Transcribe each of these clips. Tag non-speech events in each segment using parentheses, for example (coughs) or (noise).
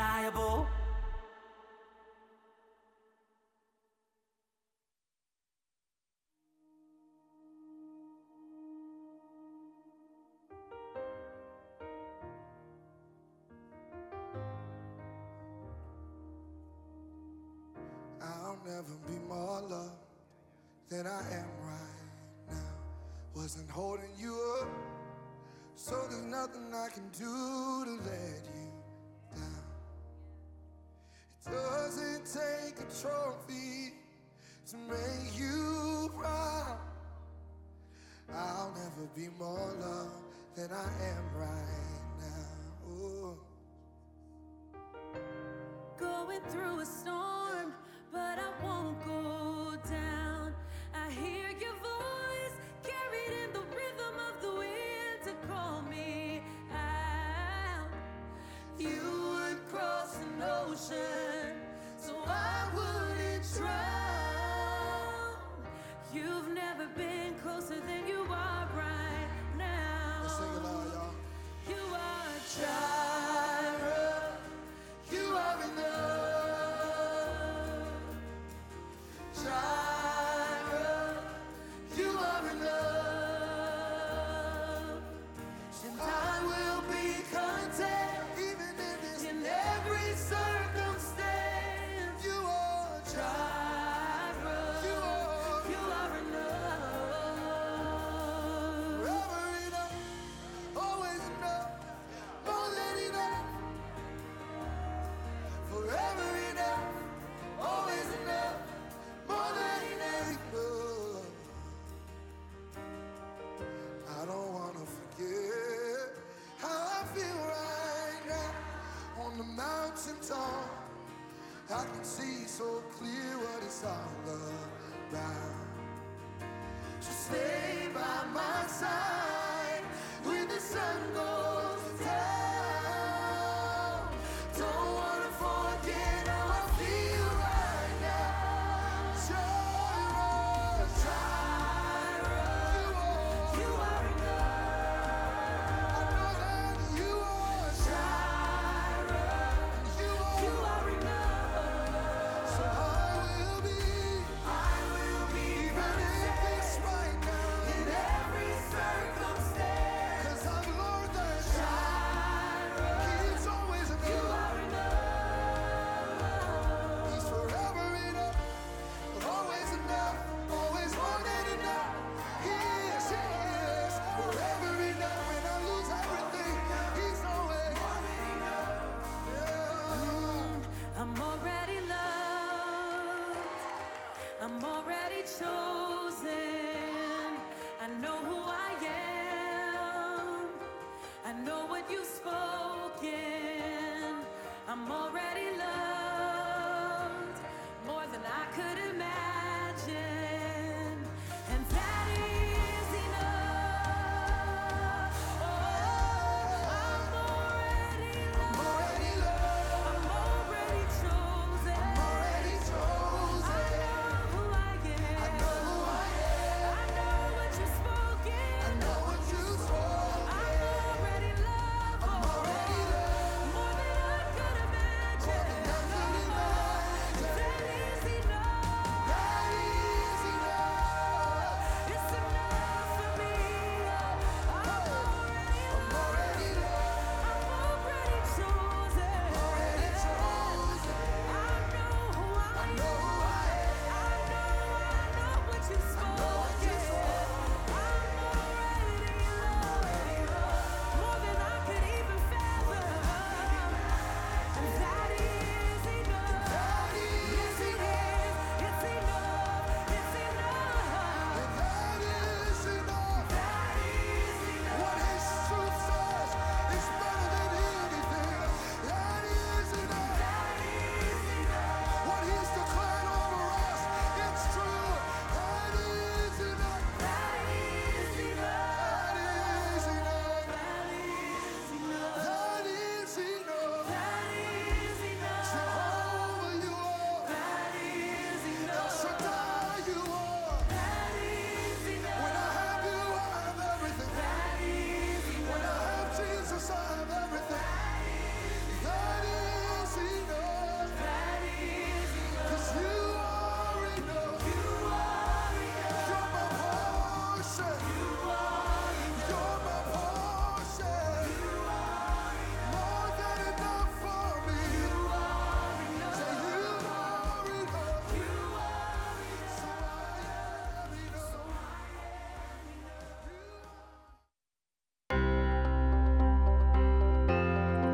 undeniable. I'll never be more loved than I am right now. Wasn't holding you up, so there's nothing I can do to let you. the trophy to make you proud. I'll never be more loved than I am right now. Ooh. Going through a storm.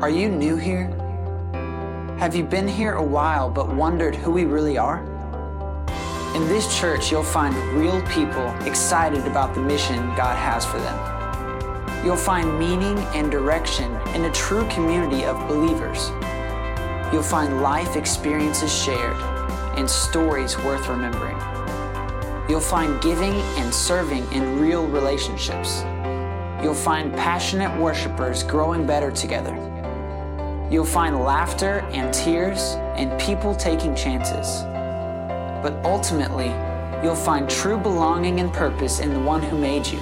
Are you new here? Have you been here a while but wondered who we really are? In this church, you'll find real people excited about the mission God has for them. You'll find meaning and direction in a true community of believers. You'll find life experiences shared and stories worth remembering. You'll find giving and serving in real relationships. You'll find passionate worshipers growing better together. You'll find laughter and tears and people taking chances. But ultimately, you'll find true belonging and purpose in the one who made you.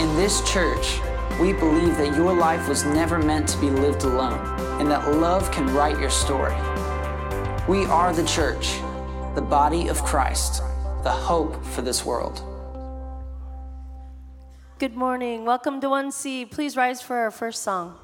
In this church, we believe that your life was never meant to be lived alone and that love can write your story. We are the church, the body of Christ, the hope for this world. Good morning. Welcome to 1C. Please rise for our first song.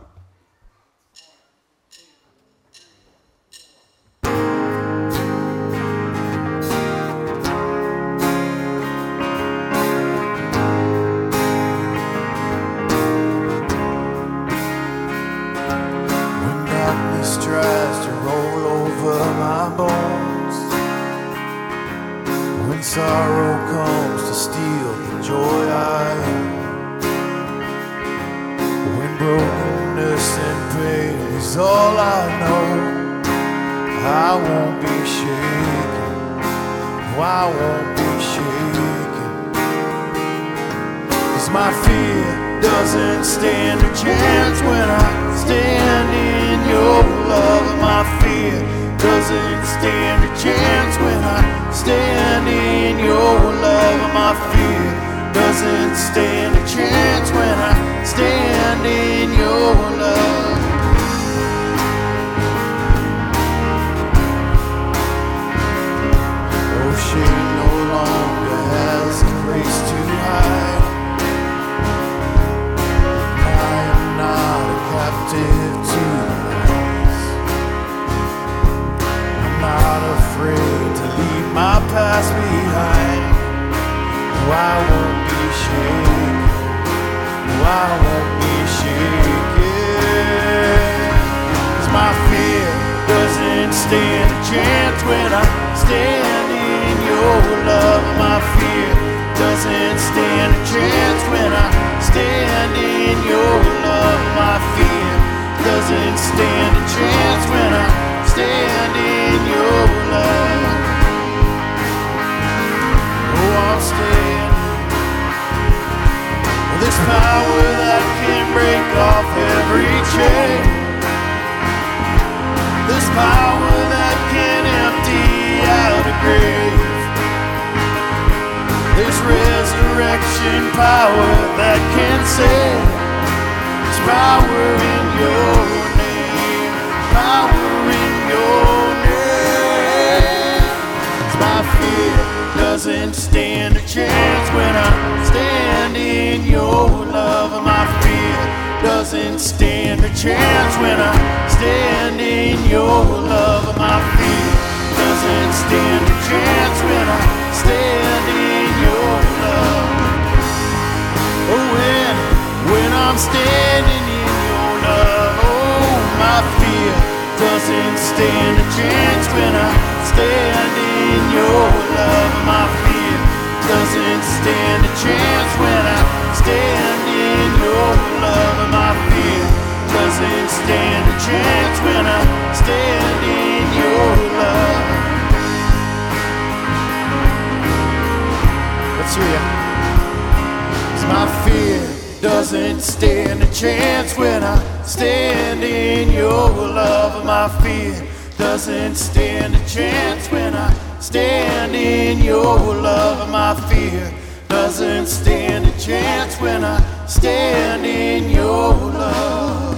Doesn't stand a chance when I stand in your love. My fear doesn't stand a chance when I stand in your love.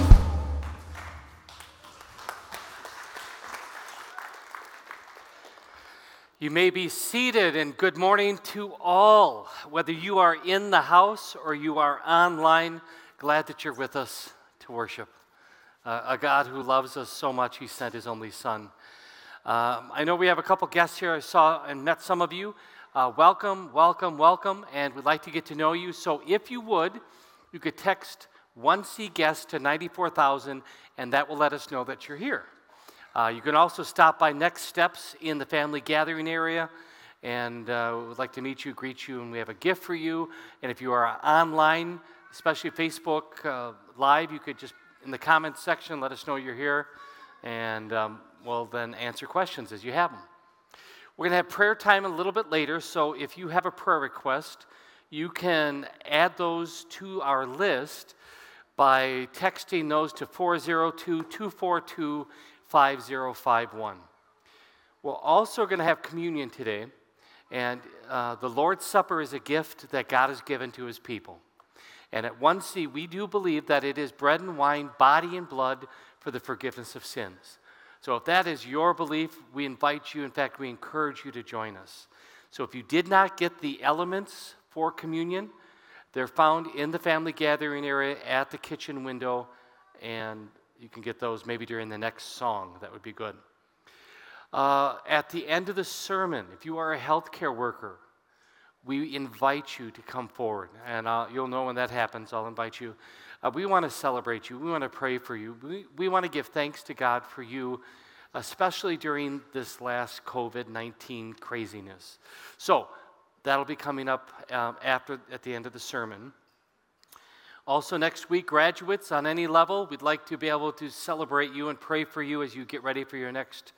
You may be seated, and good morning to all. Whether you are in the house or you are online, glad that you're with us to worship. Uh, a God who loves us so much, He sent His only Son. Um, I know we have a couple guests here. I saw and met some of you. Uh, welcome, welcome, welcome, and we'd like to get to know you. So if you would, you could text 1C guests to 94,000, and that will let us know that you're here. Uh, you can also stop by Next Steps in the family gathering area, and uh, we'd like to meet you, greet you, and we have a gift for you. And if you are online, especially Facebook uh, Live, you could just in the comments section let us know you're here, and um, we'll then answer questions as you have them. We're going to have prayer time a little bit later, so if you have a prayer request, you can add those to our list by texting those to 402 242 5051. We're also going to have communion today, and uh, the Lord's Supper is a gift that God has given to his people. And at 1C, we do believe that it is bread and wine, body and blood for the forgiveness of sins. So if that is your belief, we invite you, in fact, we encourage you to join us. So if you did not get the elements for communion, they're found in the family gathering area at the kitchen window, and you can get those maybe during the next song. That would be good. Uh, at the end of the sermon, if you are a healthcare worker, we invite you to come forward. And uh, you'll know when that happens. I'll invite you. Uh, we want to celebrate you. We want to pray for you. We, we want to give thanks to God for you, especially during this last COVID 19 craziness. So, That'll be coming up um, after at the end of the sermon. Also, next week, graduates on any level, we'd like to be able to celebrate you and pray for you as you get ready for your next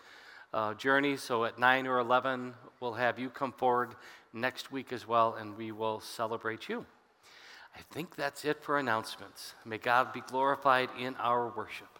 uh, journey. So, at 9 or 11, we'll have you come forward next week as well, and we will celebrate you. I think that's it for announcements. May God be glorified in our worship.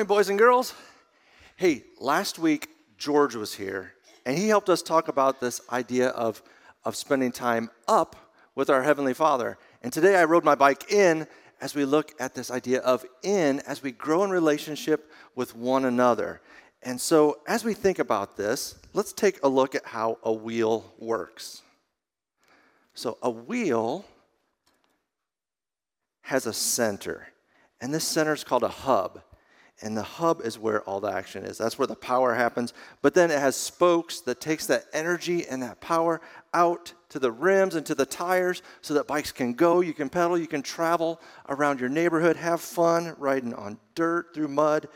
morning, boys and girls. Hey, last week George was here and he helped us talk about this idea of, of spending time up with our Heavenly Father. And today I rode my bike in as we look at this idea of in as we grow in relationship with one another. And so, as we think about this, let's take a look at how a wheel works. So, a wheel has a center, and this center is called a hub. And the hub is where all the action is. That's where the power happens. But then it has spokes that takes that energy and that power out to the rims and to the tires so that bikes can go, you can pedal, you can travel around your neighborhood, have fun riding on dirt through mud.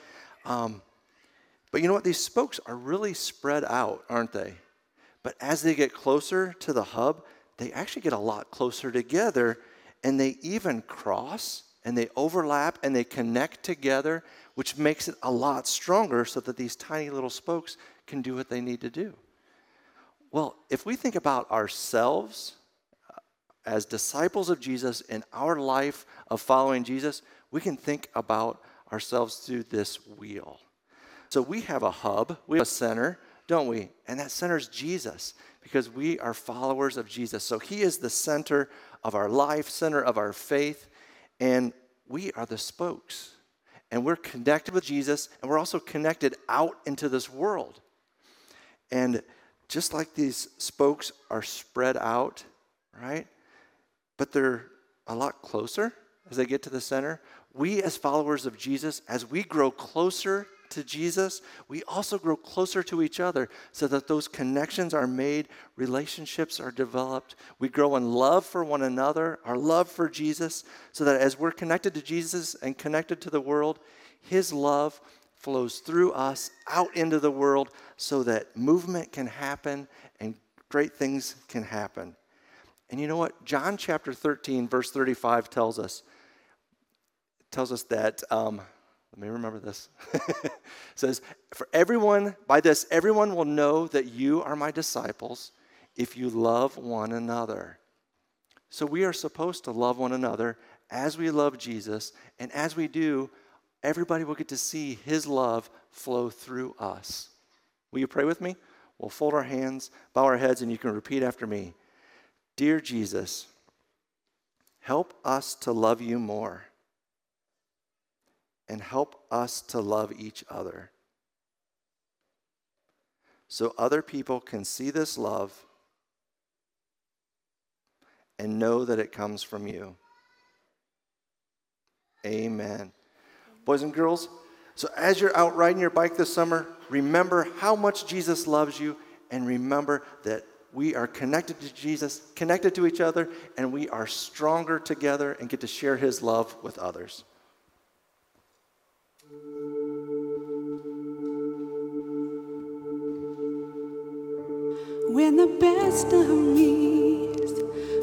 Um, but you know what? These spokes are really spread out, aren't they? But as they get closer to the hub, they actually get a lot closer together and they even cross and they overlap and they connect together, which makes it a lot stronger so that these tiny little spokes can do what they need to do. Well, if we think about ourselves uh, as disciples of Jesus in our life of following Jesus, we can think about ourselves through this wheel. So we have a hub, we have a center, don't we? And that center is Jesus because we are followers of Jesus. So he is the center of our life, center of our faith, and we are the spokes. And we're connected with Jesus, and we're also connected out into this world. And just like these spokes are spread out, right? But they're a lot closer as they get to the center. We, as followers of Jesus, as we grow closer to Jesus, we also grow closer to each other so that those connections are made, relationships are developed. We grow in love for one another, our love for Jesus, so that as we're connected to Jesus and connected to the world, His love flows through us out into the world so that movement can happen and great things can happen. And you know what? John chapter 13, verse 35 tells us tells us that um, let me remember this. (laughs) says, For everyone, by this, everyone will know that you are my disciples if you love one another. So we are supposed to love one another as we love Jesus. And as we do, everybody will get to see his love flow through us. Will you pray with me? We'll fold our hands, bow our heads, and you can repeat after me Dear Jesus, help us to love you more and help us to love each other so other people can see this love and know that it comes from you. Amen. Boys and girls, so as you're out riding your bike this summer, remember how much Jesus loves you and remember that we are connected to Jesus, connected to each other, and we are stronger together and get to share his love with others. When the best of me's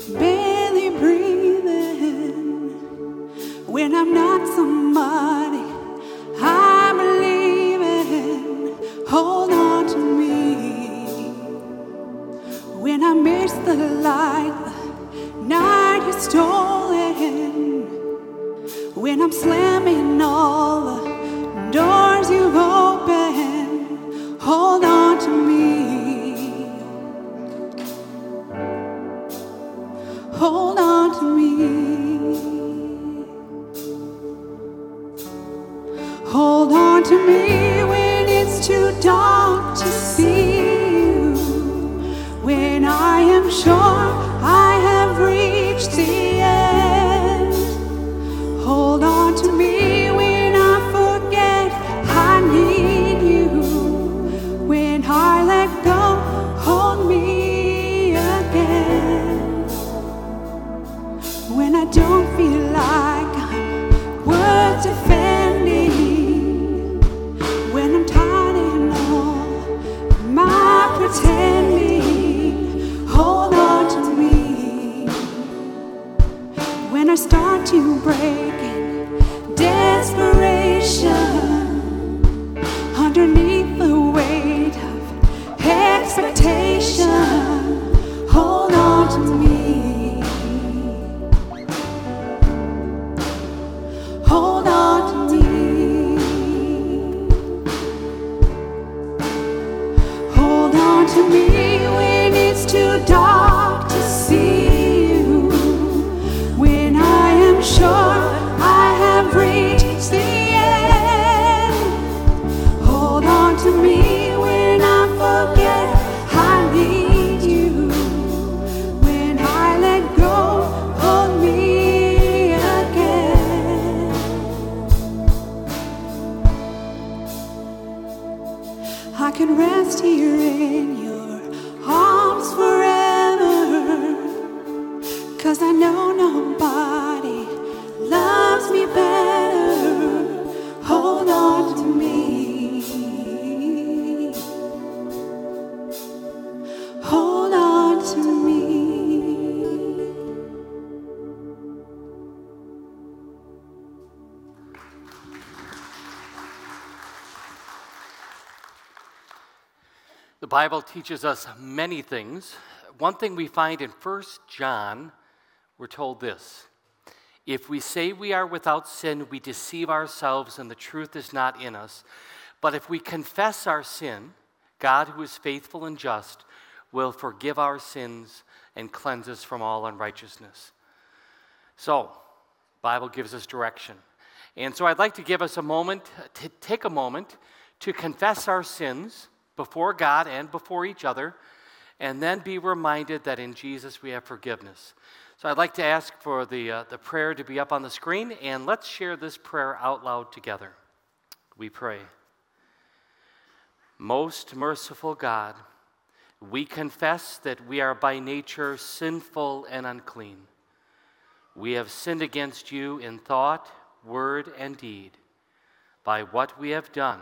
barely breathing, when I'm not somebody I believe in, hold on to me. When I miss the light, the night is stolen. When I'm slamming all the doors you've opened, hold on to me. The Bible teaches us many things. One thing we find in 1 John, we're told this If we say we are without sin, we deceive ourselves and the truth is not in us. But if we confess our sin, God, who is faithful and just, will forgive our sins and cleanse us from all unrighteousness. So, Bible gives us direction. And so I'd like to give us a moment, to take a moment to confess our sins before God and before each other, and then be reminded that in Jesus we have forgiveness. So I'd like to ask for the, uh, the prayer to be up on the screen, and let's share this prayer out loud together. We pray. Most merciful God, we confess that we are by nature sinful and unclean. We have sinned against you in thought, word, and deed, by what we have done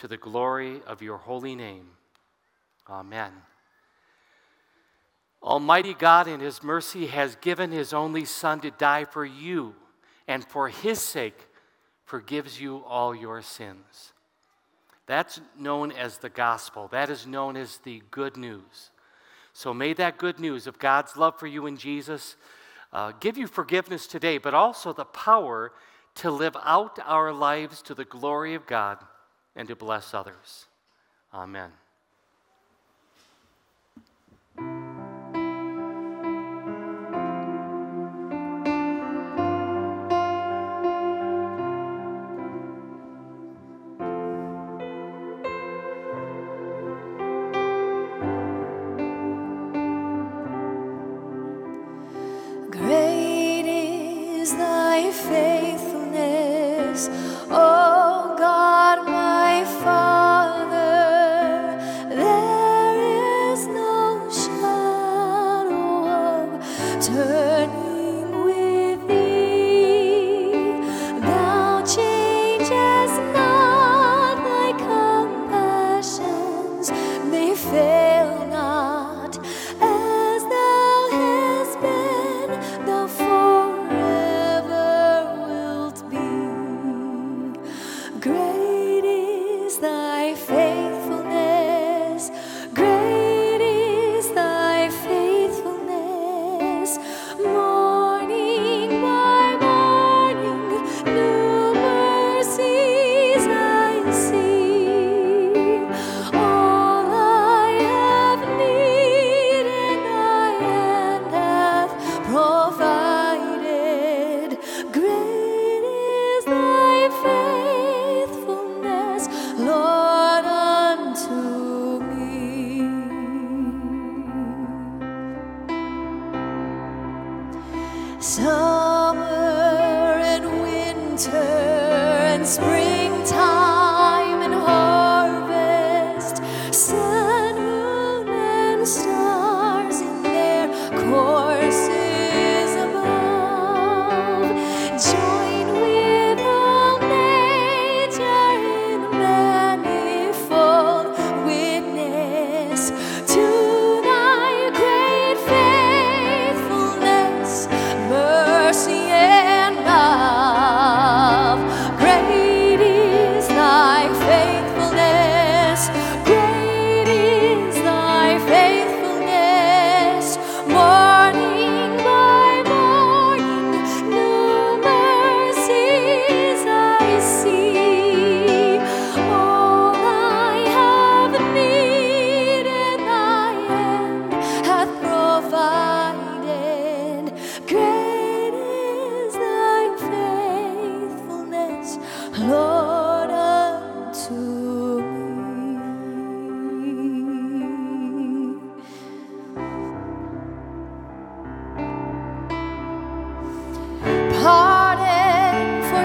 to the glory of your holy name. Amen. Almighty God, in His mercy, has given His only Son to die for you, and for His sake, forgives you all your sins. That's known as the gospel. That is known as the good news. So may that good news of God's love for you in Jesus uh, give you forgiveness today, but also the power to live out our lives to the glory of God and to bless others. Amen.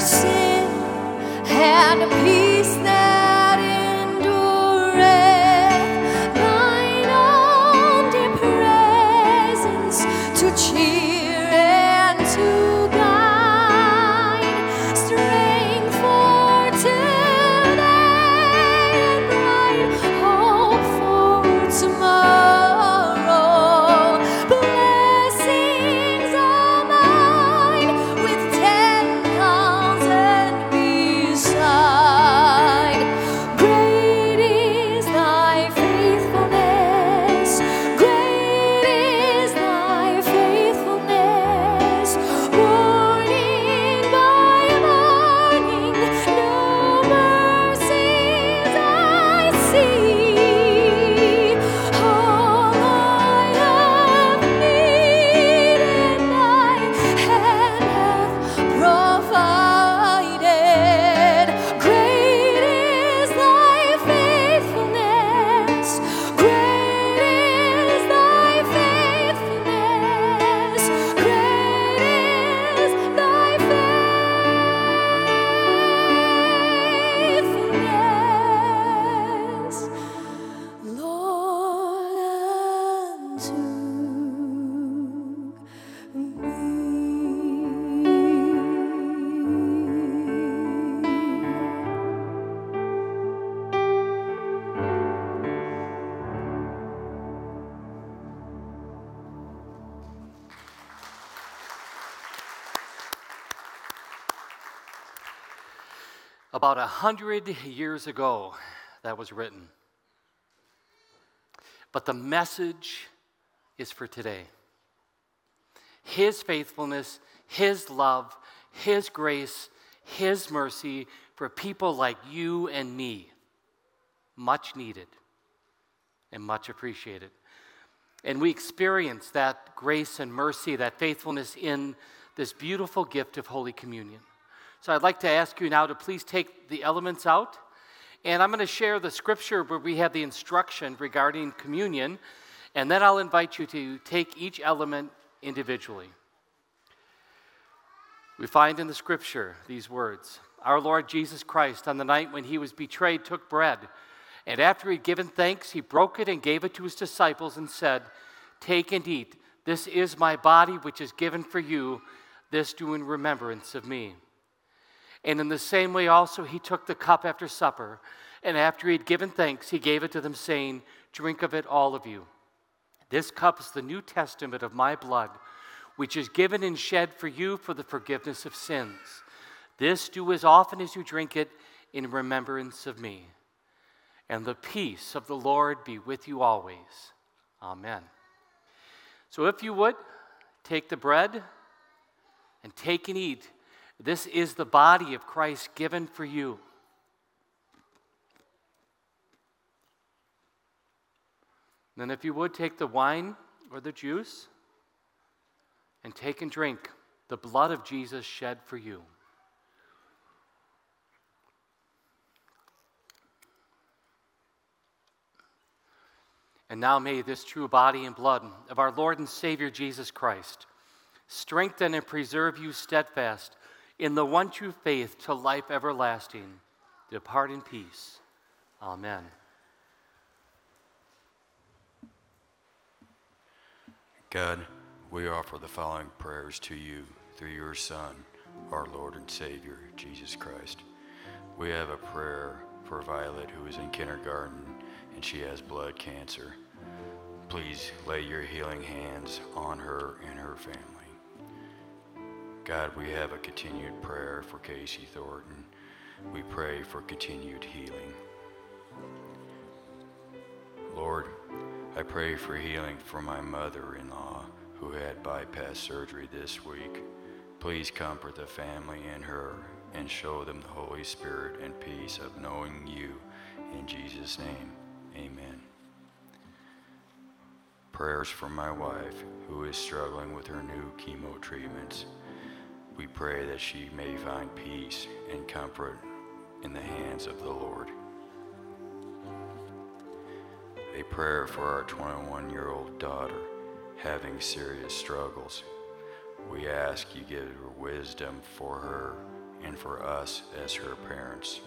Sin and a peace About a hundred years ago, that was written. But the message is for today. His faithfulness, His love, His grace, His mercy for people like you and me. Much needed and much appreciated. And we experience that grace and mercy, that faithfulness in this beautiful gift of Holy Communion. So I'd like to ask you now to please take the elements out. And I'm going to share the scripture where we have the instruction regarding communion. And then I'll invite you to take each element individually. We find in the scripture these words Our Lord Jesus Christ, on the night when he was betrayed, took bread. And after he'd given thanks, he broke it and gave it to his disciples and said, Take and eat. This is my body, which is given for you. This do in remembrance of me. And in the same way, also, he took the cup after supper. And after he had given thanks, he gave it to them, saying, Drink of it, all of you. This cup is the New Testament of my blood, which is given and shed for you for the forgiveness of sins. This do as often as you drink it in remembrance of me. And the peace of the Lord be with you always. Amen. So, if you would, take the bread and take and eat. This is the body of Christ given for you. Then, if you would, take the wine or the juice and take and drink the blood of Jesus shed for you. And now may this true body and blood of our Lord and Savior Jesus Christ strengthen and preserve you steadfast in the one true faith to life everlasting. Depart in peace. Amen. God, we offer the following prayers to you through your Son, our Lord and Savior, Jesus Christ. We have a prayer for Violet, who is in kindergarten and she has blood cancer. Please lay your healing hands on her and her family. God, we have a continued prayer for Casey Thornton. We pray for continued healing. Lord, I pray for healing for my mother in law who had bypass surgery this week. Please comfort the family and her and show them the Holy Spirit and peace of knowing you. In Jesus' name, amen. Prayers for my wife who is struggling with her new chemo treatments. We pray that she may find peace and comfort in the hands of the Lord. A prayer for our 21 year old daughter having serious struggles. We ask you give her wisdom for her and for us as her parents.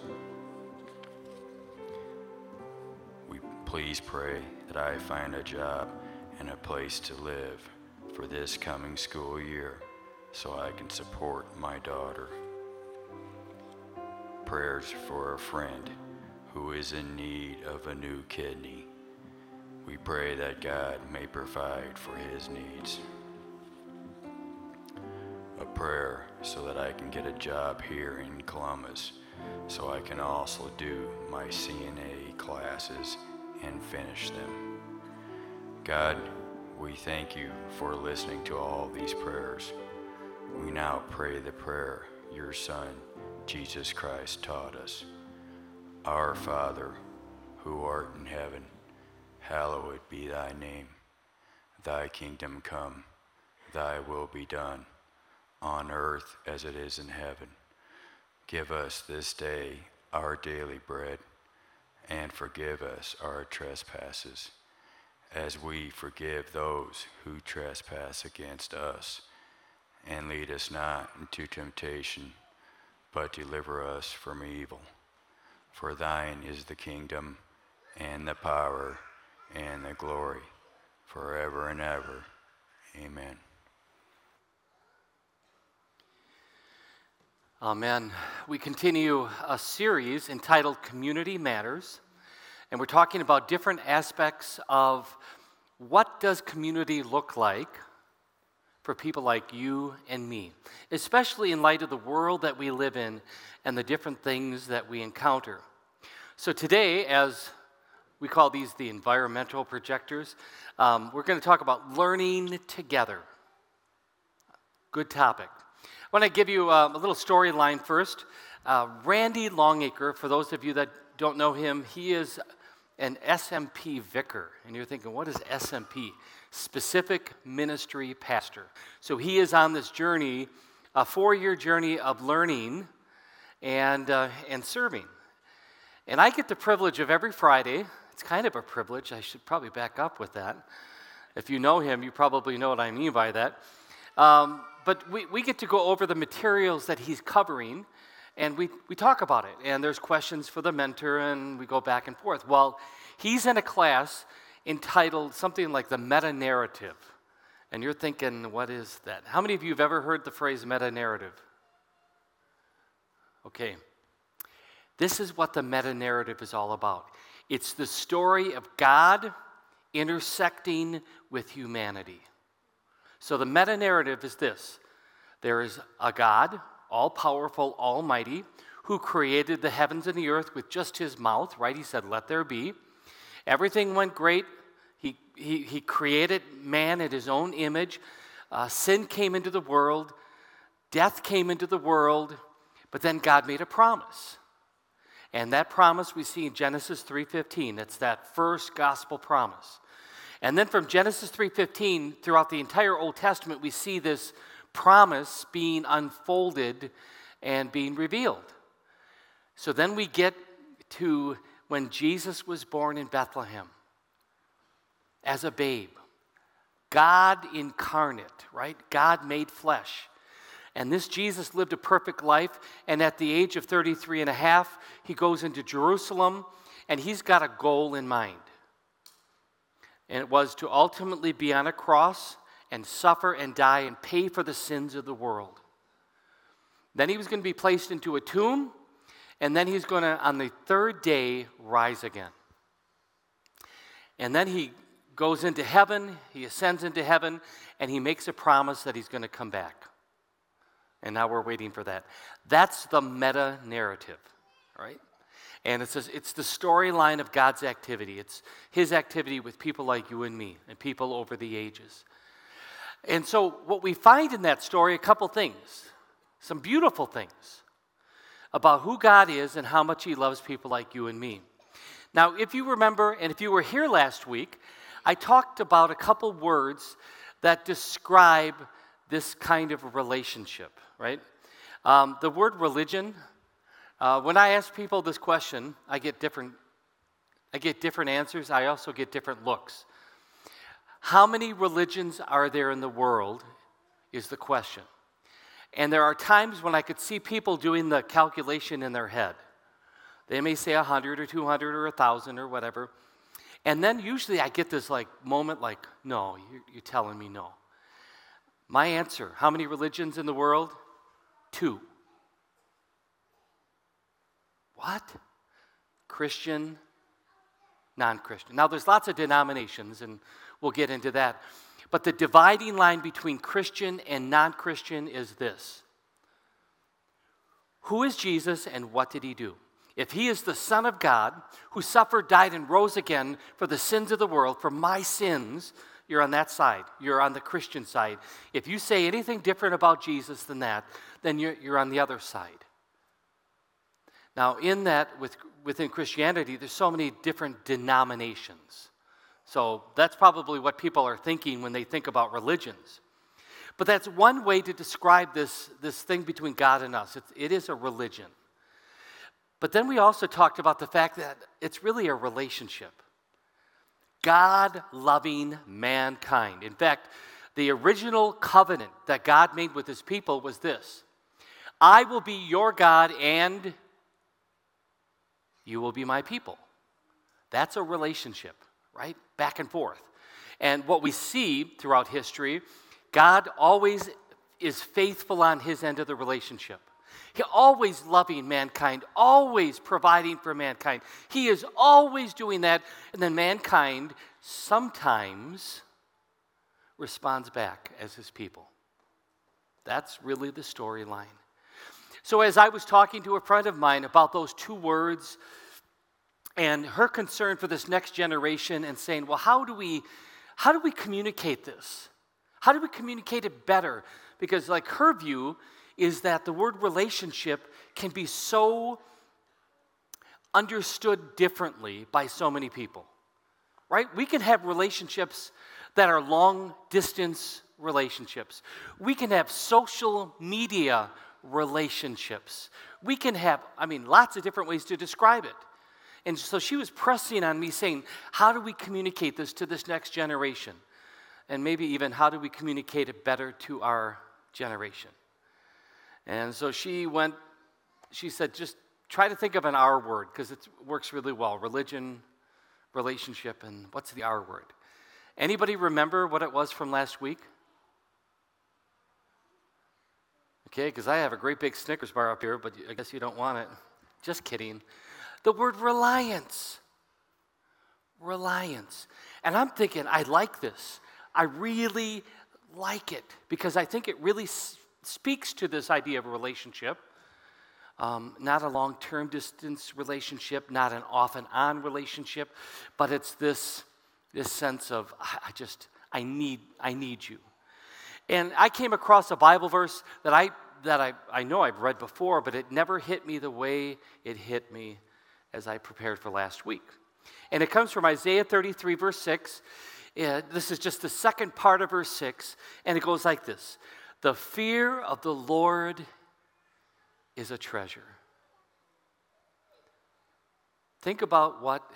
We please pray that I find a job and a place to live for this coming school year so I can support my daughter. Prayers for a friend who is in need of a new kidney. We pray that God may provide for his needs. A prayer so that I can get a job here in Columbus so I can also do my CNA classes and finish them. God, we thank you for listening to all these prayers. We now pray the prayer your Son, Jesus Christ, taught us. Our Father, who art in heaven, hallowed be thy name. Thy kingdom come, thy will be done, on earth as it is in heaven. Give us this day our daily bread, and forgive us our trespasses, as we forgive those who trespass against us. And lead us not into temptation, but deliver us from evil. For thine is the kingdom, and the power, and the glory, forever and ever. Amen. Amen. We continue a series entitled Community Matters, and we're talking about different aspects of what does community look like for people like you and me, especially in light of the world that we live in and the different things that we encounter. So today, as we call these the environmental projectors, um, we're going to talk about learning together. Good topic. I want to give you uh, a little storyline first. Uh, Randy Longacre, for those of you that don't know him, he is an SMP vicar. And you're thinking, what is SMP? Specific Ministry Pastor. So he is on this journey, a four year journey of learning and, uh, and serving. And I get the privilege of every Friday, it's kind of a privilege, I should probably back up with that. If you know him, you probably know what I mean by that. Um, but we, we get to go over the materials that he's covering and we, we talk about it. And there's questions for the mentor and we go back and forth. Well, he's in a class entitled something like the meta narrative. And you're thinking, what is that? How many of you have ever heard the phrase meta narrative? Okay. This is what the meta narrative is all about it's the story of God intersecting with humanity. So the meta narrative is this there is a God, all powerful, almighty, who created the heavens and the earth with just his mouth, right? He said, Let there be. Everything went great. He, he, he created man in his own image. Uh, sin came into the world, death came into the world, but then God made a promise. And that promise we see in Genesis 3:15. It's that first gospel promise. And then from Genesis 3:15 throughout the entire Old Testament we see this promise being unfolded and being revealed. So then we get to when Jesus was born in Bethlehem as a babe. God incarnate, right? God made flesh. And this Jesus lived a perfect life, and at the age of 33 and a half, he goes into Jerusalem, and he's got a goal in mind. And it was to ultimately be on a cross and suffer and die and pay for the sins of the world. Then he was going to be placed into a tomb, and then he's going to, on the third day, rise again. And then he goes into heaven, he ascends into heaven, and he makes a promise that he's going to come back. And now we're waiting for that. That's the meta narrative, right? And it's, a, it's the storyline of God's activity. It's his activity with people like you and me and people over the ages. And so, what we find in that story, a couple things, some beautiful things about who God is and how much he loves people like you and me. Now, if you remember, and if you were here last week, I talked about a couple words that describe this kind of relationship, right? Um, the word religion, uh, when I ask people this question, I get different, I get different answers. I also get different looks. How many religions are there in the world is the question. And there are times when I could see people doing the calculation in their head. They may say 100 or 200 or 1,000 or whatever. And then usually I get this like moment like, no, you're, you're telling me no. My answer how many religions in the world? Two. What? Christian, non Christian. Now, there's lots of denominations, and we'll get into that. But the dividing line between Christian and non Christian is this Who is Jesus and what did he do? If he is the Son of God who suffered, died, and rose again for the sins of the world, for my sins, you're on that side. You're on the Christian side. If you say anything different about Jesus than that, then you're, you're on the other side. Now, in that, with, within Christianity, there's so many different denominations. So that's probably what people are thinking when they think about religions. But that's one way to describe this, this thing between God and us. It is a religion. But then we also talked about the fact that it's really a relationship. God loving mankind. In fact, the original covenant that God made with his people was this I will be your God and you will be my people. That's a relationship, right? Back and forth. And what we see throughout history, God always is faithful on his end of the relationship. He always loving mankind, always providing for mankind. He is always doing that, and then mankind sometimes responds back as his people. That's really the storyline. So, as I was talking to a friend of mine about those two words and her concern for this next generation and saying, well, how do we, how do we communicate this? How do we communicate it better? Because, like, her view is that the word relationship can be so understood differently by so many people, right? We can have relationships that are long distance relationships, we can have social media relationships. We can have, I mean, lots of different ways to describe it. And so she was pressing on me, saying, How do we communicate this to this next generation? And maybe even, how do we communicate it better to our generation? And so she went, she said, just try to think of an R word because it works really well religion, relationship, and what's the R word? Anybody remember what it was from last week? Okay, because I have a great big Snickers bar up here, but I guess you don't want it. Just kidding. The word reliance. Reliance. And I'm thinking, I like this. I really like it because I think it really speaks to this idea of a relationship. Um, not a long term distance relationship, not an off and on relationship, but it's this, this sense of, I just, I need, I need you. And I came across a Bible verse that I, that I, I know I've read before, but it never hit me the way it hit me as I prepared for last week. And it comes from Isaiah 33, verse 6. Uh, this is just the second part of verse 6, and it goes like this the fear of the Lord is a treasure. Think about what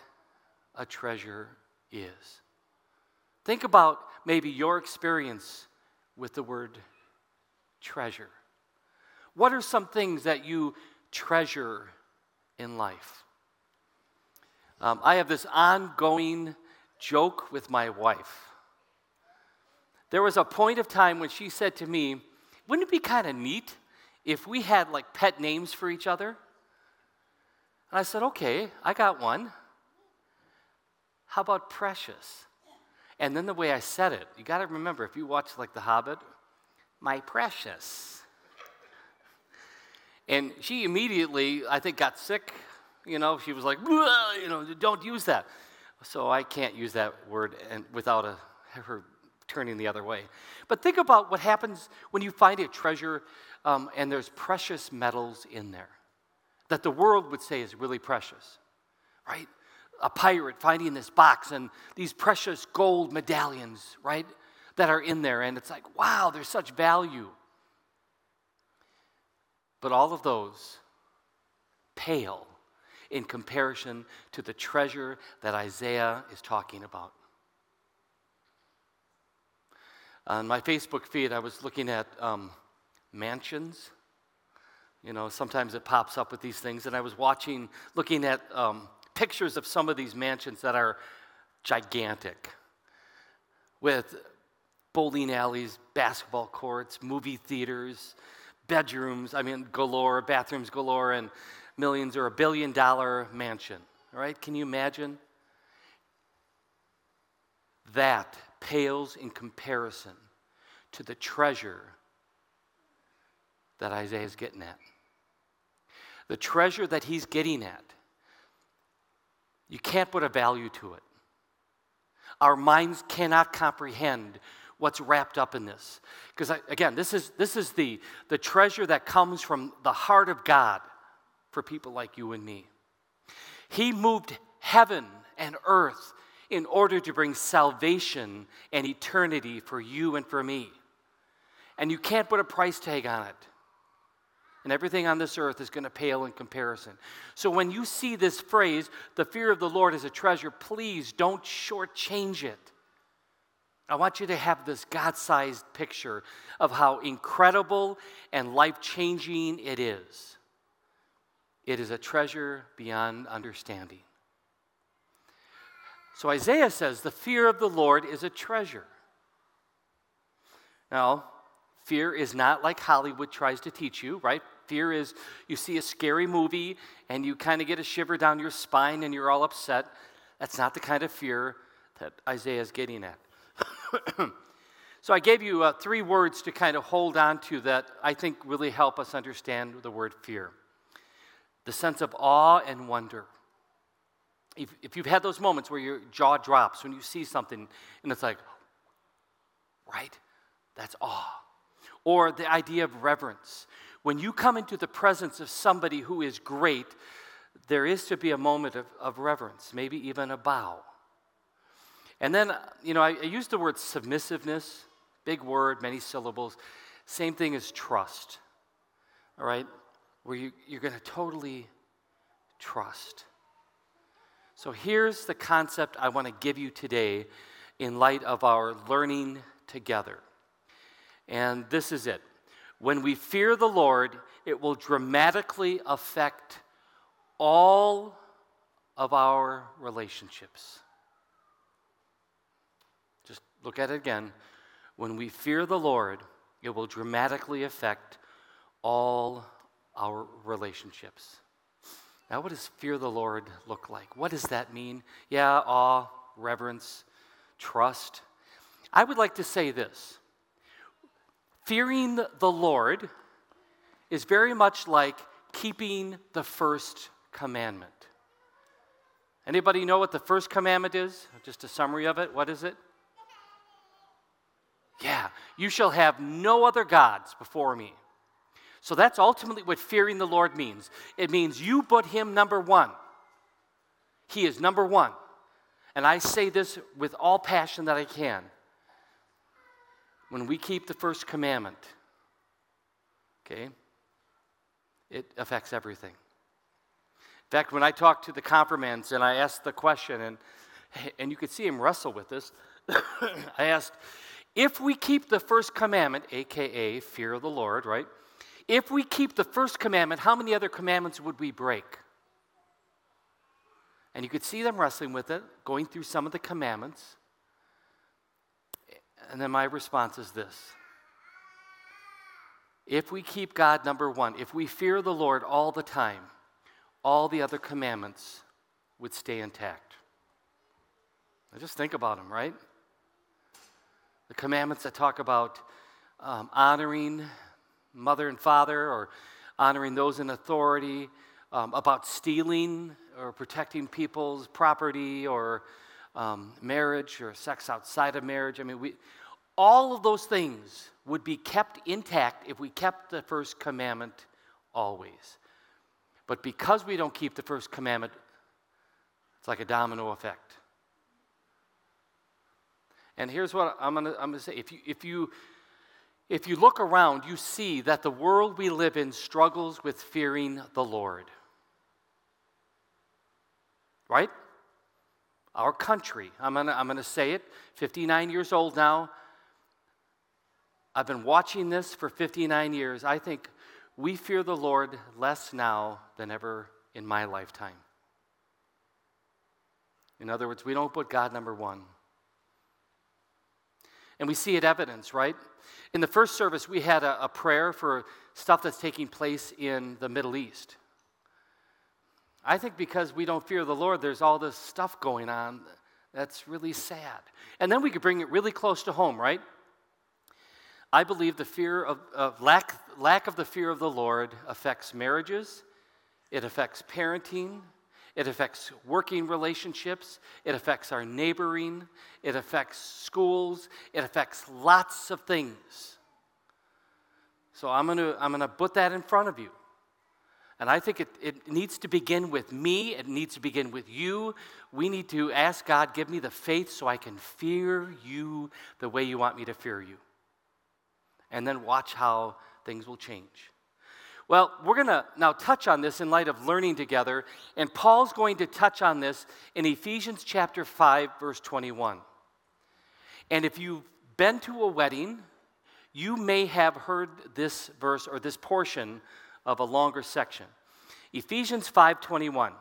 a treasure is. Think about maybe your experience with the word treasure. What are some things that you treasure in life? Um, I have this ongoing joke with my wife. There was a point of time when she said to me, Wouldn't it be kind of neat if we had like pet names for each other? And I said, Okay, I got one. How about Precious? And then the way I said it, you got to remember if you watch like The Hobbit, my precious. And she immediately, I think, got sick. You know, she was like, you know, don't use that. So I can't use that word and without a, her turning the other way. But think about what happens when you find a treasure um, and there's precious metals in there that the world would say is really precious, right? A pirate finding this box and these precious gold medallions, right, that are in there. And it's like, wow, there's such value. But all of those pale in comparison to the treasure that Isaiah is talking about. On my Facebook feed, I was looking at um, mansions. You know, sometimes it pops up with these things. And I was watching, looking at um, pictures of some of these mansions that are gigantic with bowling alleys, basketball courts, movie theaters, bedrooms, I mean, galore, bathrooms galore, and millions or a billion dollar mansion. All right? Can you imagine? That pales in comparison to the treasure that Isaiah is getting at. The treasure that he's getting at, you can't put a value to it. Our minds cannot comprehend what's wrapped up in this. Because again, this is, this is the, the treasure that comes from the heart of God for people like you and me. He moved heaven and earth in order to bring salvation and eternity for you and for me. And you can't put a price tag on it. And everything on this earth is going to pale in comparison. So when you see this phrase, the fear of the Lord is a treasure, please don't shortchange it. I want you to have this God sized picture of how incredible and life changing it is. It is a treasure beyond understanding. So Isaiah says the fear of the Lord is a treasure. Now, fear is not like Hollywood tries to teach you, right? Fear is you see a scary movie and you kind of get a shiver down your spine and you're all upset. That's not the kind of fear that Isaiah is getting at. (coughs) so I gave you uh, three words to kind of hold on to that I think really help us understand the word fear the sense of awe and wonder. If, if you've had those moments where your jaw drops when you see something and it's like, right? That's awe. Or the idea of reverence. When you come into the presence of somebody who is great, there is to be a moment of, of reverence, maybe even a bow. And then, you know, I, I use the word submissiveness, big word, many syllables. Same thing as trust, all right? Where you, you're going to totally trust. So here's the concept I want to give you today in light of our learning together. And this is it. When we fear the Lord, it will dramatically affect all of our relationships. Just look at it again. When we fear the Lord, it will dramatically affect all our relationships. Now, what does fear the Lord look like? What does that mean? Yeah, awe, reverence, trust. I would like to say this fearing the Lord is very much like keeping the first commandment. Anybody know what the first commandment is? Just a summary of it. What is it? Yeah, you shall have no other gods before me. So that's ultimately what fearing the Lord means. It means you put him number one. He is number one. And I say this with all passion that I can. When we keep the first commandment, okay, it affects everything. In fact, when I talk to the confirmands and I asked the question, and, and you could see him wrestle with this, (coughs) I asked, if we keep the first commandment, aka fear of the Lord, right? If we keep the first commandment, how many other commandments would we break? And you could see them wrestling with it, going through some of the commandments. And then my response is this If we keep God number one, if we fear the Lord all the time, all the other commandments would stay intact. Now just think about them, right? the commandments that talk about um, honoring mother and father or honoring those in authority, um, about stealing or protecting people's property or um, marriage or sex outside of marriage. I mean, we, all of those things would be kept intact if we kept the first commandment always. But because we don't keep the first commandment, it's like a domino effect. And here's what I'm going to say if you, if, you, if you look around, you see that the world we live in struggles with fearing the Lord. Right? Our country, I'm going to I'm to say it, 59 years old now. I've been watching this for 59 years. I think we fear the Lord less now than ever in my lifetime. In other words, we don't put God number one. And we see it evidence, right? In the first service, we had a, a prayer for stuff that's taking place in the Middle East. I think because we don't fear the Lord, there's all this stuff going on that's really sad. And then we could bring it really close to home, right? I believe the fear of, of lack, lack of the fear of the Lord affects marriages, it affects parenting, it affects working relationships, it affects our neighboring, it affects schools, it affects lots of things. So I'm going to I'm to put that in front of you. And I think it, it needs to begin with me, it needs to begin with you. We need to ask God, give me the faith so I can fear you the way you want me to fear you. And then watch how things will change. Well, we're going to now touch on this in light of learning together, and Paul's going to touch on this in Ephesians chapter 5, verse 21. And if you've been to a wedding, you may have heard this verse or this portion of a longer section. Ephesians 5:21.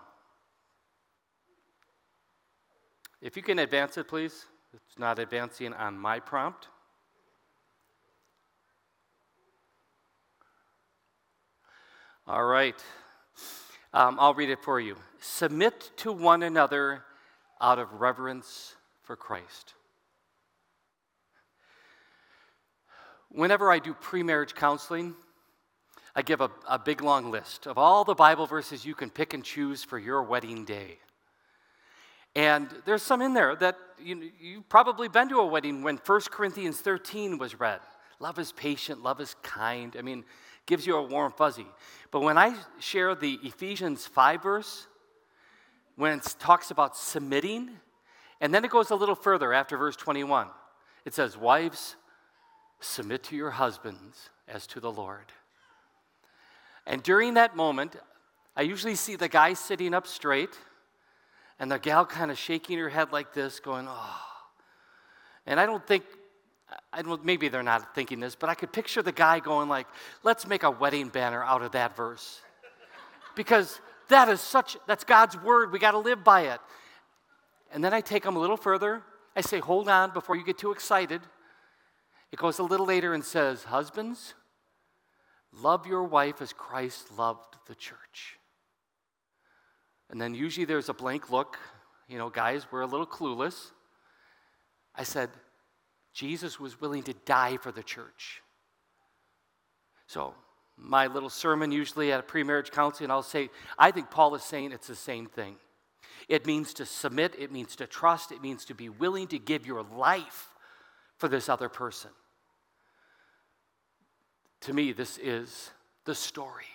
If you can advance it, please. It's not advancing on my prompt. All right. Um, I'll read it for you. Submit to one another out of reverence for Christ. Whenever I do pre marriage counseling, I give a, a big long list of all the Bible verses you can pick and choose for your wedding day. And there's some in there that you, you've probably been to a wedding when 1 Corinthians 13 was read. Love is patient, love is kind. I mean, gives you a warm fuzzy. But when I share the Ephesians 5 verse, when it talks about submitting, and then it goes a little further after verse 21, it says, Wives, submit to your husbands as to the Lord. And during that moment, I usually see the guy sitting up straight and the gal kind of shaking her head like this, going, oh. And I don't think, Don't, maybe they're not thinking this, but I could picture the guy going like, let's make a wedding banner out of that verse. because that is such, that's God's word. We got to live by it. And then I take them a little further. I say, hold on before you get too excited. It goes a little later and says, Husbands, love your wife as Christ loved the church. And then usually there's a blank look. You know, guys, we're a little clueless. I said, Jesus was willing to die for the church. So, my little sermon, usually at a pre marriage counseling, I'll say, I think Paul is saying it's the same thing. It means to submit, it means to trust, it means to be willing to give your life for this other person. To me, this is the story.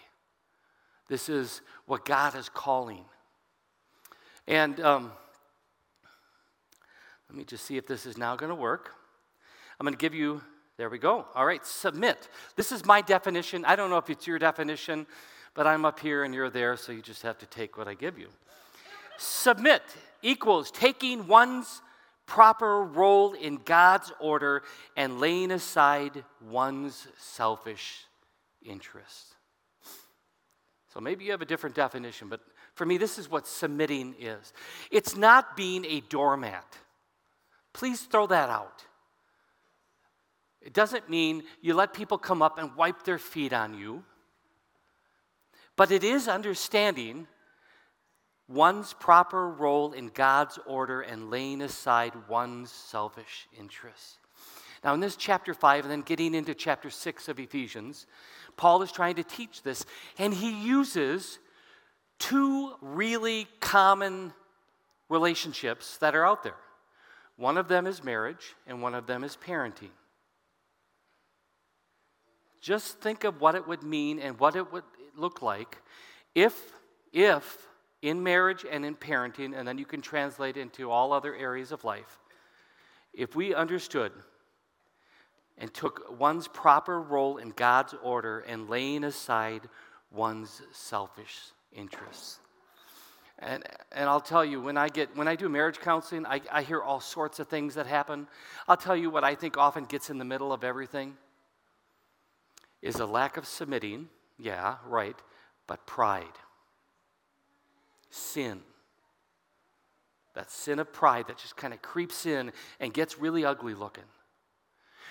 This is what God is calling. And um, let me just see if this is now going to work. I'm going to give you, there we go. All right, submit. This is my definition. I don't know if it's your definition, but I'm up here and you're there, so you just have to take what I give you. submit equals taking one's proper role in God's order and laying aside one's selfish interests. So maybe you have a different definition, but for me, this is what submitting is it's not being a doormat. Please throw that out. It doesn't mean you let people come up and wipe their feet on you, but it is understanding one's proper role in God's order and laying aside one's selfish interests. Now, in this chapter 5, and then getting into chapter 6 of Ephesians, Paul is trying to teach this, and he uses two really common relationships that are out there. One of them is marriage, and one of them is parenting. Just think of what it would mean and what it would look like if, if in marriage and in parenting, and then you can translate into all other areas of life. If we understood and took one's proper role in God's order and laying aside one's selfish interests. And, and I'll tell you, when I, get, when I do marriage counseling, I, I hear all sorts of things that happen. I'll tell you what I think often gets in the middle of everything is a lack of submitting, yeah, right, but pride. Sin. That sin of pride that just kind of creeps in and gets really ugly looking.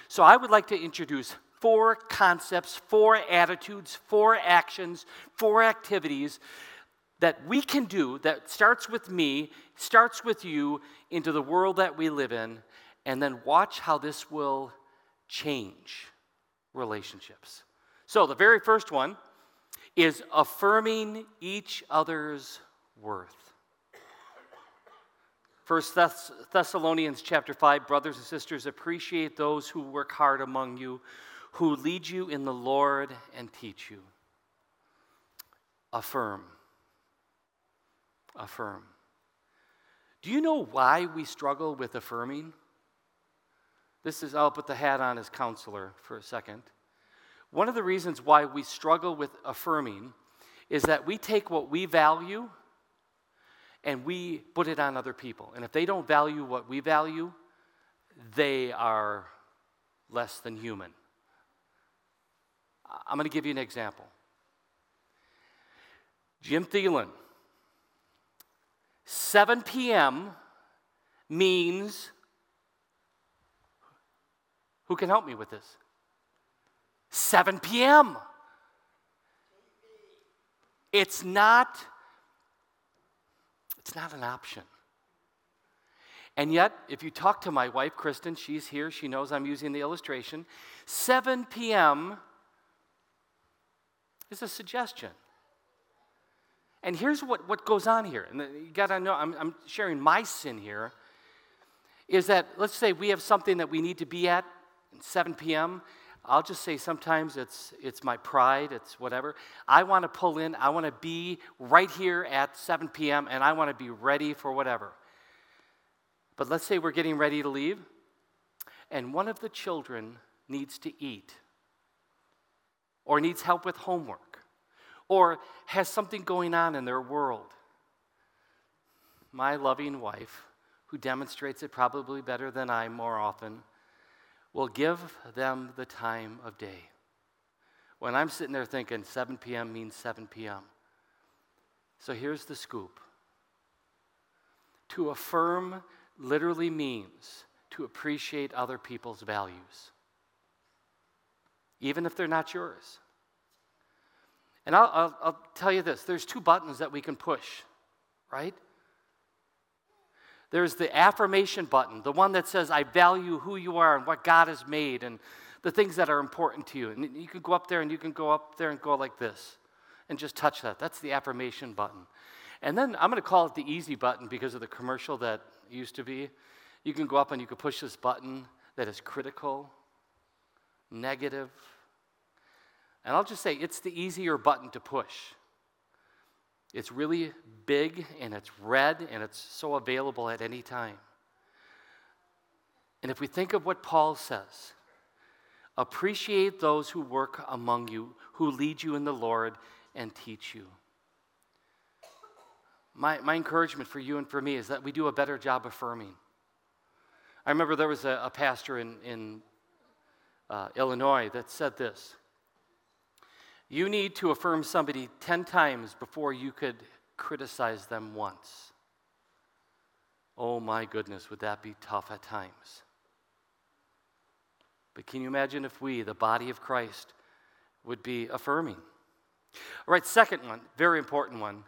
So I would like to introduce four concepts, four attitudes, four actions, four activities that we can do that starts with me, starts with you into the world that we live in, and then watch how this will change relationships. So, the very first one is affirming each other's worth. First Thess- Thessalonians chapter 5 brothers and sisters appreciate those who work hard among you who lead you in the Lord and teach you. Affirm. Affirm. Do you know why we struggle with affirming? This is I'll put the hat on as counselor for a second one of the reasons why we struggle with affirming is that we take what we value and we put it on other people. And if they don't value what we value, they are less than human. I'm going to give you an example. Jim Thielen, 7 p.m. means who can help me with this? 7 p.m. It's not it's not an option. And yet, if you talk to my wife, Kristen, she's here, she knows I'm using the illustration. 7 p.m. is a suggestion. And here's what, what goes on here. And you got to know, I'm, I'm sharing my sin here. Is that, let's say we have something that we need to be at 7 p.m. I'll just say sometimes it's, it's my pride, it's whatever. I want to pull in, I want to be right here at 7 p.m., and I want to be ready for whatever. But let's say we're getting ready to leave, and one of the children needs to eat, or needs help with homework, or has something going on in their world. My loving wife, who demonstrates it probably better than I more often, will give them the time of day. When I'm sitting there thinking 7 p.m. means 7 p.m. So here's the scoop to affirm literally means to appreciate other people's values, even if they're not yours. And I'll, I'll, I'll, tell you this there's two buttons that we can push, right? There's the affirmation button, the one that says, I value who you are and what God has made and the things that are important to you. And you can go up there and you can go up there and go like this and just touch that. That's the affirmation button. And then I'm going to call it the easy button because of the commercial that used to be. You can go up and you can push this button that is critical, negative. And I'll just say it's the easier button to push. It's really big and it's red and it's so available at any time. And if we think of what Paul says, appreciate those who work among you, who lead you in the Lord and teach you. My, my encouragement for you and for me is that we do a better job affirming. I remember there was a, a pastor in, in uh, Illinois that said this you need to affirm somebody 10 times before you could criticize them once. Oh my goodness, would that be tough at times? But can you imagine if we, the body of Christ, would be affirming? All right, second one, very important one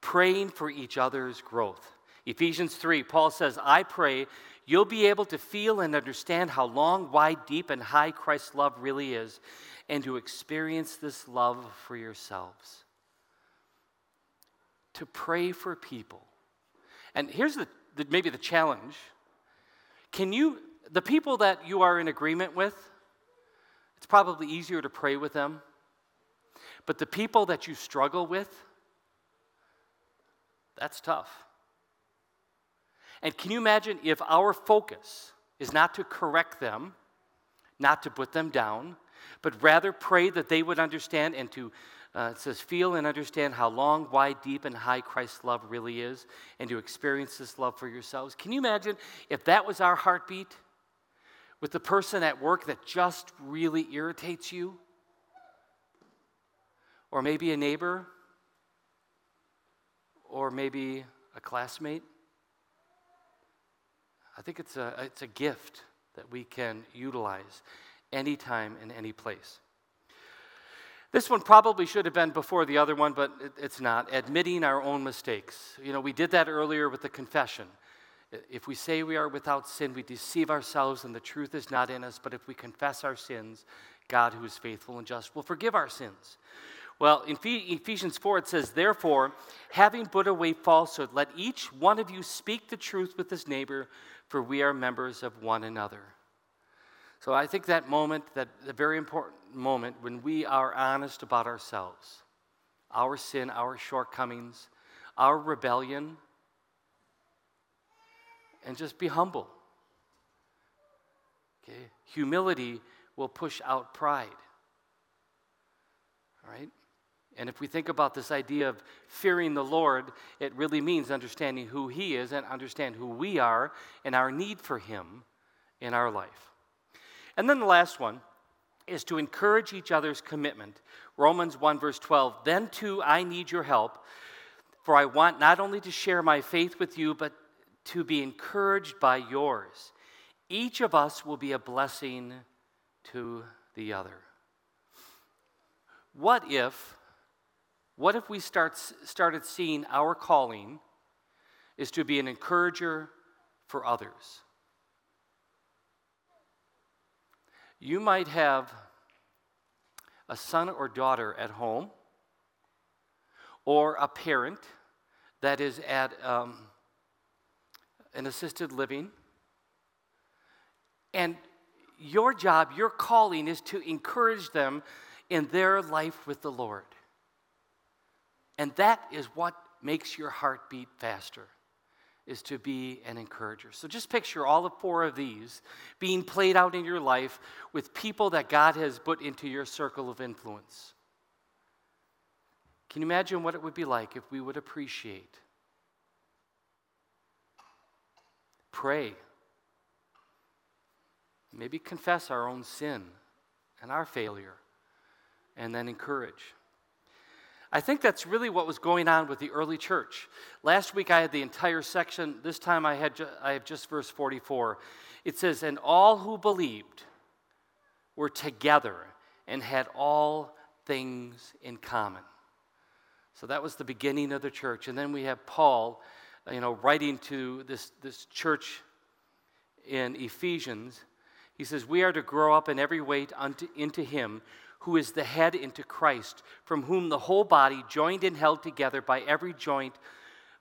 praying for each other's growth. Ephesians 3, Paul says, I pray you'll be able to feel and understand how long, wide, deep, and high Christ's love really is, and to experience this love for yourselves. To pray for people. And here's the, the, maybe the challenge. Can you, the people that you are in agreement with, it's probably easier to pray with them. But the people that you struggle with, that's tough. And can you imagine if our focus is not to correct them, not to put them down, but rather pray that they would understand and to, uh, it says, feel and understand how long, wide, deep, and high Christ's love really is, and to experience this love for yourselves. Can you imagine if that was our heartbeat with the person at work that just really irritates you? or maybe a neighbor, or maybe a classmate. I think it's a, it's a gift that we can utilize anytime in any place. This one probably should have been before the other one, but it, it's not. Admitting our own mistakes. You know, we did that earlier with the confession. If we say we are without sin, we deceive ourselves and the truth is not in us. But if we confess our sins, God, who is faithful and just, will forgive our sins. Well, in Ephesians 4, it says, Therefore, having put away falsehood, let each one of you speak the truth with his neighbor, for we are members of one another. So I think that moment, that the very important moment when we are honest about ourselves, our sin, our shortcomings, our rebellion, and just be humble. Okay? Humility will push out pride. All right? And if we think about this idea of fearing the Lord, it really means understanding who He is and understand who we are and our need for Him in our life. And then the last one is to encourage each other's commitment. Romans 1, verse 12. Then too, I need your help, for I want not only to share my faith with you, but to be encouraged by yours. Each of us will be a blessing to the other. What if, what if we start, started seeing our calling is to be an encourager for others? You might have a son or daughter at home, or a parent that is at um, an assisted living. And your job, your calling is to encourage them in their life with the Lord. And that is what makes your heart beat faster is to be an encourager. So just picture all the four of these being played out in your life with people that God has put into your circle of influence. Can you imagine what it would be like if we would appreciate, pray, maybe confess our own sin and our failure, and then encourage? I think that's really what was going on with the early church. Last week I had the entire section. This time I, had ju- I have just verse 44. It says, And all who believed were together and had all things in common. So that was the beginning of the church. And then we have Paul, uh, you know, writing to this, this church in Ephesians. He says, We are to grow up in every way unto, into him who is the head into Christ, from whom the whole body, joined and held together by every joint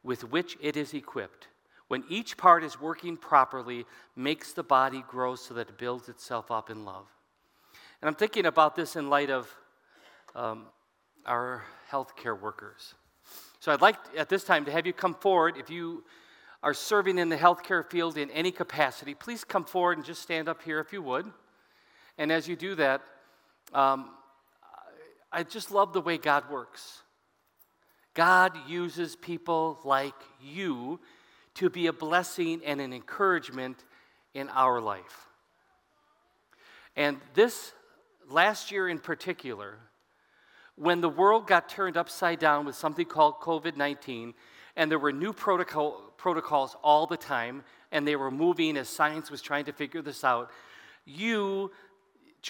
with which it is equipped, when each part is working properly, makes the body grow so that it builds itself up in love. And I'm thinking about this in light of um, our healthcare workers. So I'd like at this time to have you come forward. If you are serving in the healthcare field in any capacity, please come forward and just stand up here if you would. And as you do that, um, I just love the way God works. God uses people like you to be a blessing and an encouragement in our life. And this last year in particular, when the world got turned upside down with something called COVID 19, and there were new protocol, protocols all the time, and they were moving as science was trying to figure this out, you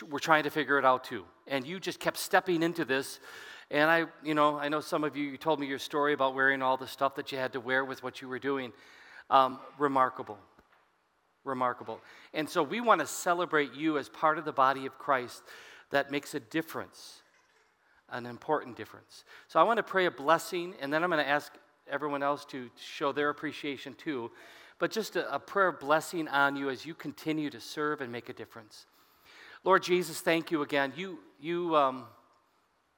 were trying to figure it out too. And you just kept stepping into this. And I, you know, I know some of you, you told me your story about wearing all the stuff that you had to wear with what you were doing. Um, remarkable. Remarkable. And so we want to celebrate you as part of the body of Christ that makes a difference, an important difference. So I want to pray a blessing, and then I'm going to ask everyone else to show their appreciation too. But just a, a prayer blessing on you as you continue to serve and make a difference. Lord Jesus, thank you again. You, you, um,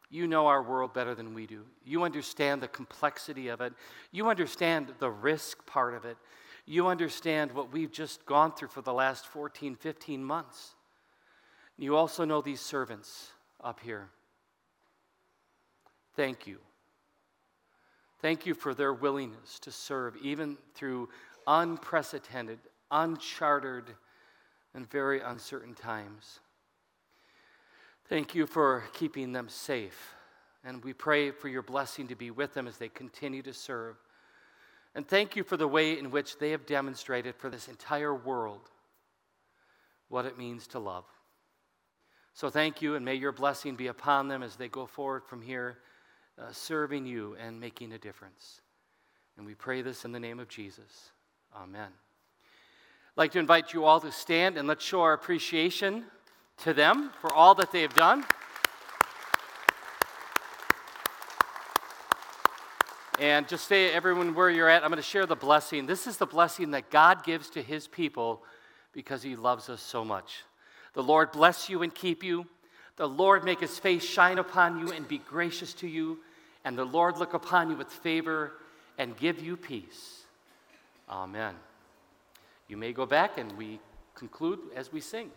you know our world better than we do. You understand the complexity of it. You understand the risk part of it. You understand what we've just gone through for the last 14, 15 months. You also know these servants up here. Thank you. Thank you for their willingness to serve, even through unprecedented, unchartered, and very uncertain times. Thank you for keeping them safe And we pray for your blessing to be with them as they continue to serve. And thank you for the way in which they have demonstrated for this entire world what it means to love. So thank you, and may your blessing be upon them as they go forward from here, uh, serving you and making a difference. And we pray this in the name of Jesus. Amen. I'd like to invite you all to stand and let's show our appreciation to them for all that they have done. And just stay, everyone, where you're at. I'm going to share the blessing. This is the blessing that God gives to his people because he loves us so much. The Lord bless you and keep you. The Lord make his face shine upon you and be gracious to you. And the Lord look upon you with favor and give you peace. Amen. You may go back and we conclude as we sing.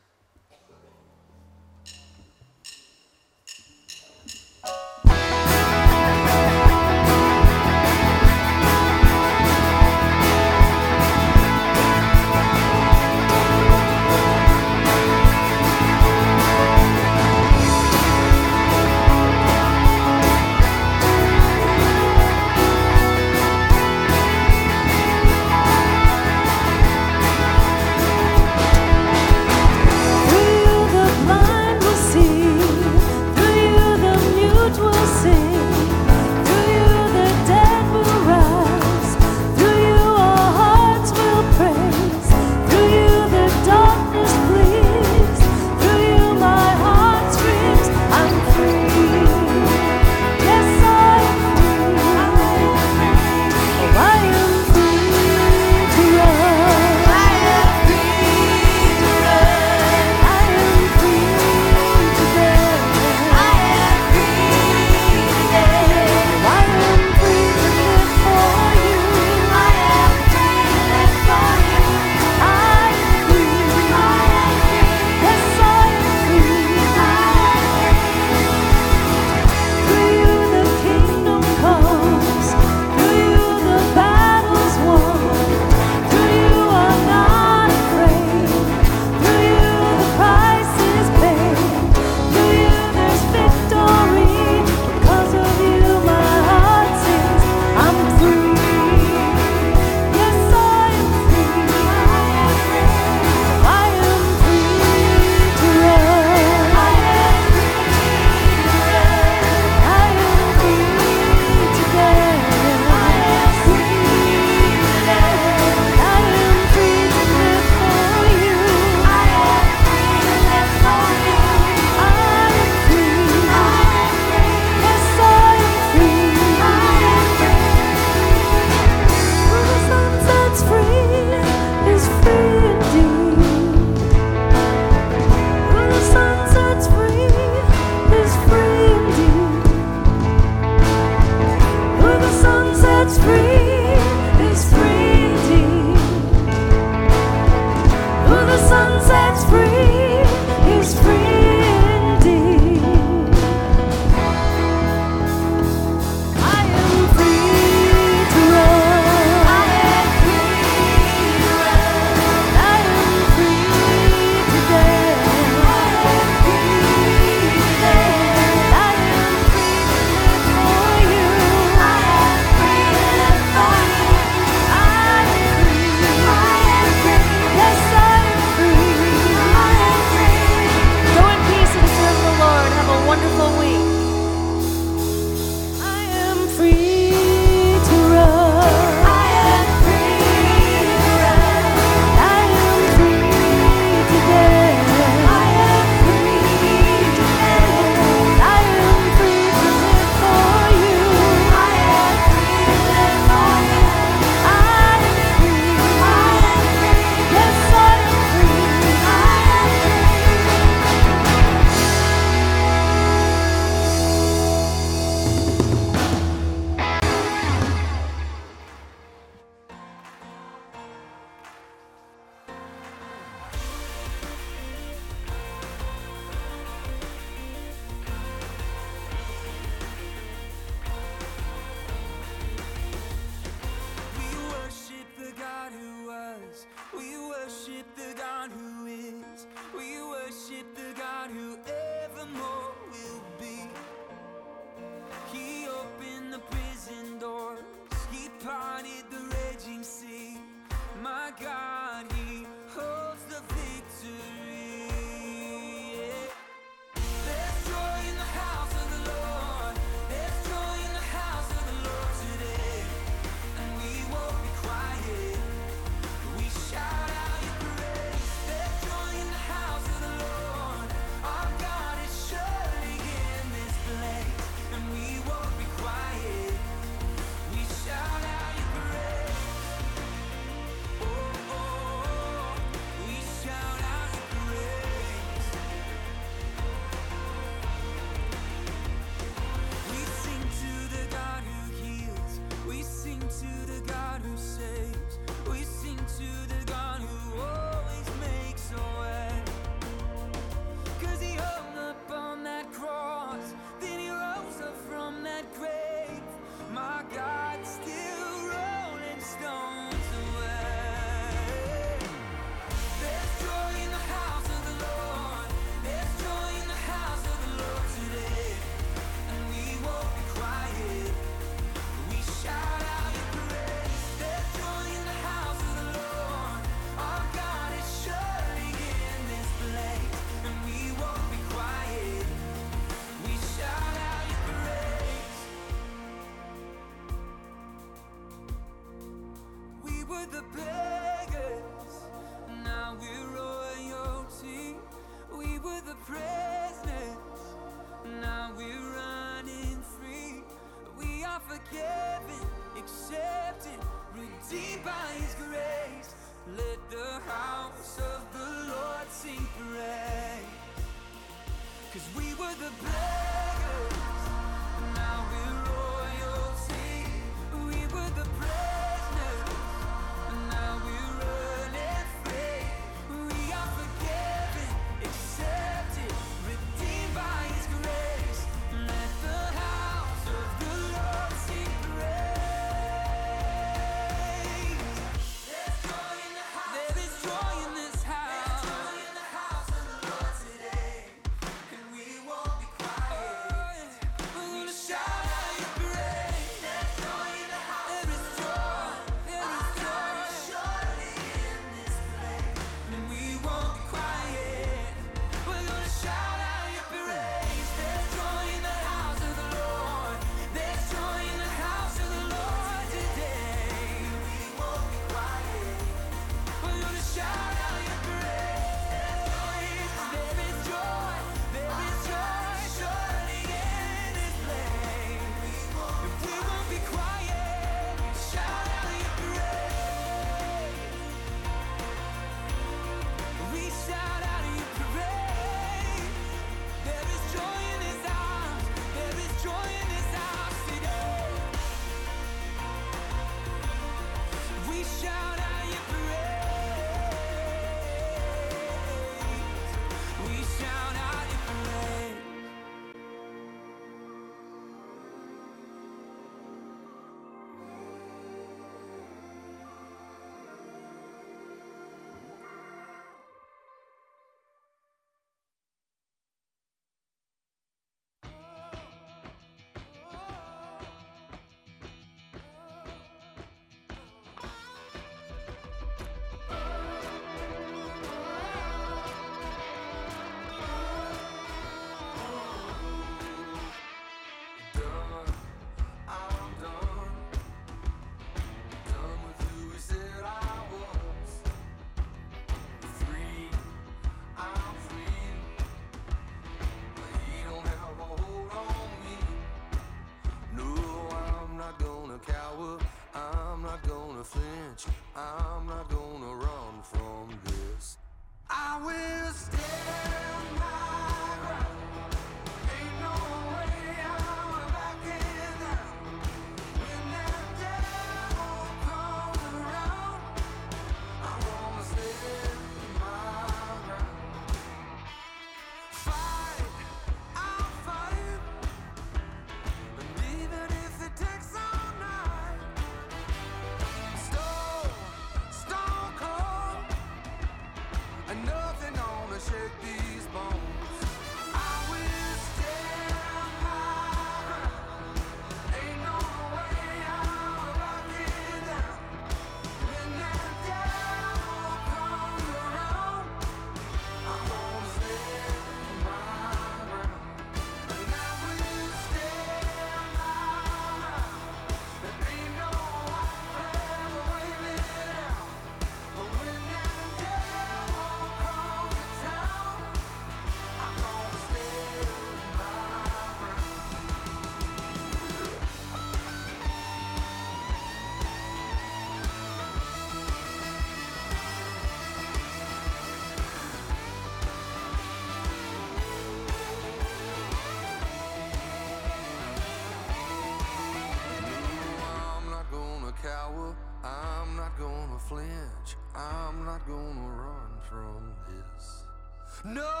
No,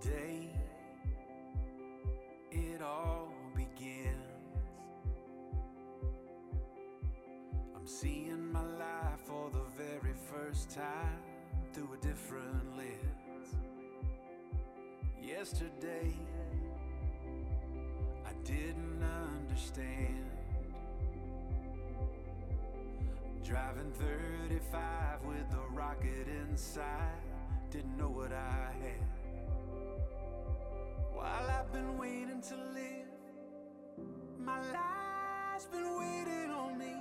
Today, it all begins. I'm seeing my life for the very first time through a different lens. Yesterday, I didn't understand. Driving 35 with a rocket inside, didn't know what I had. Been waiting to live, my life's been waiting on me.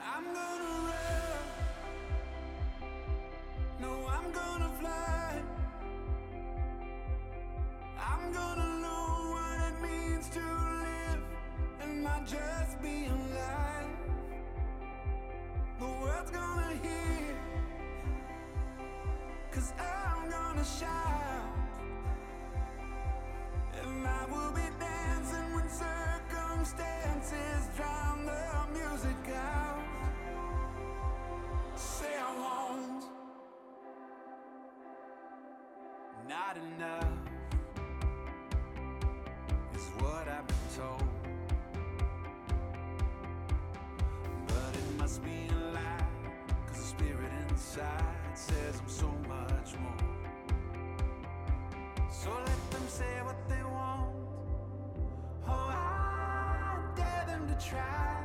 I'm gonna try.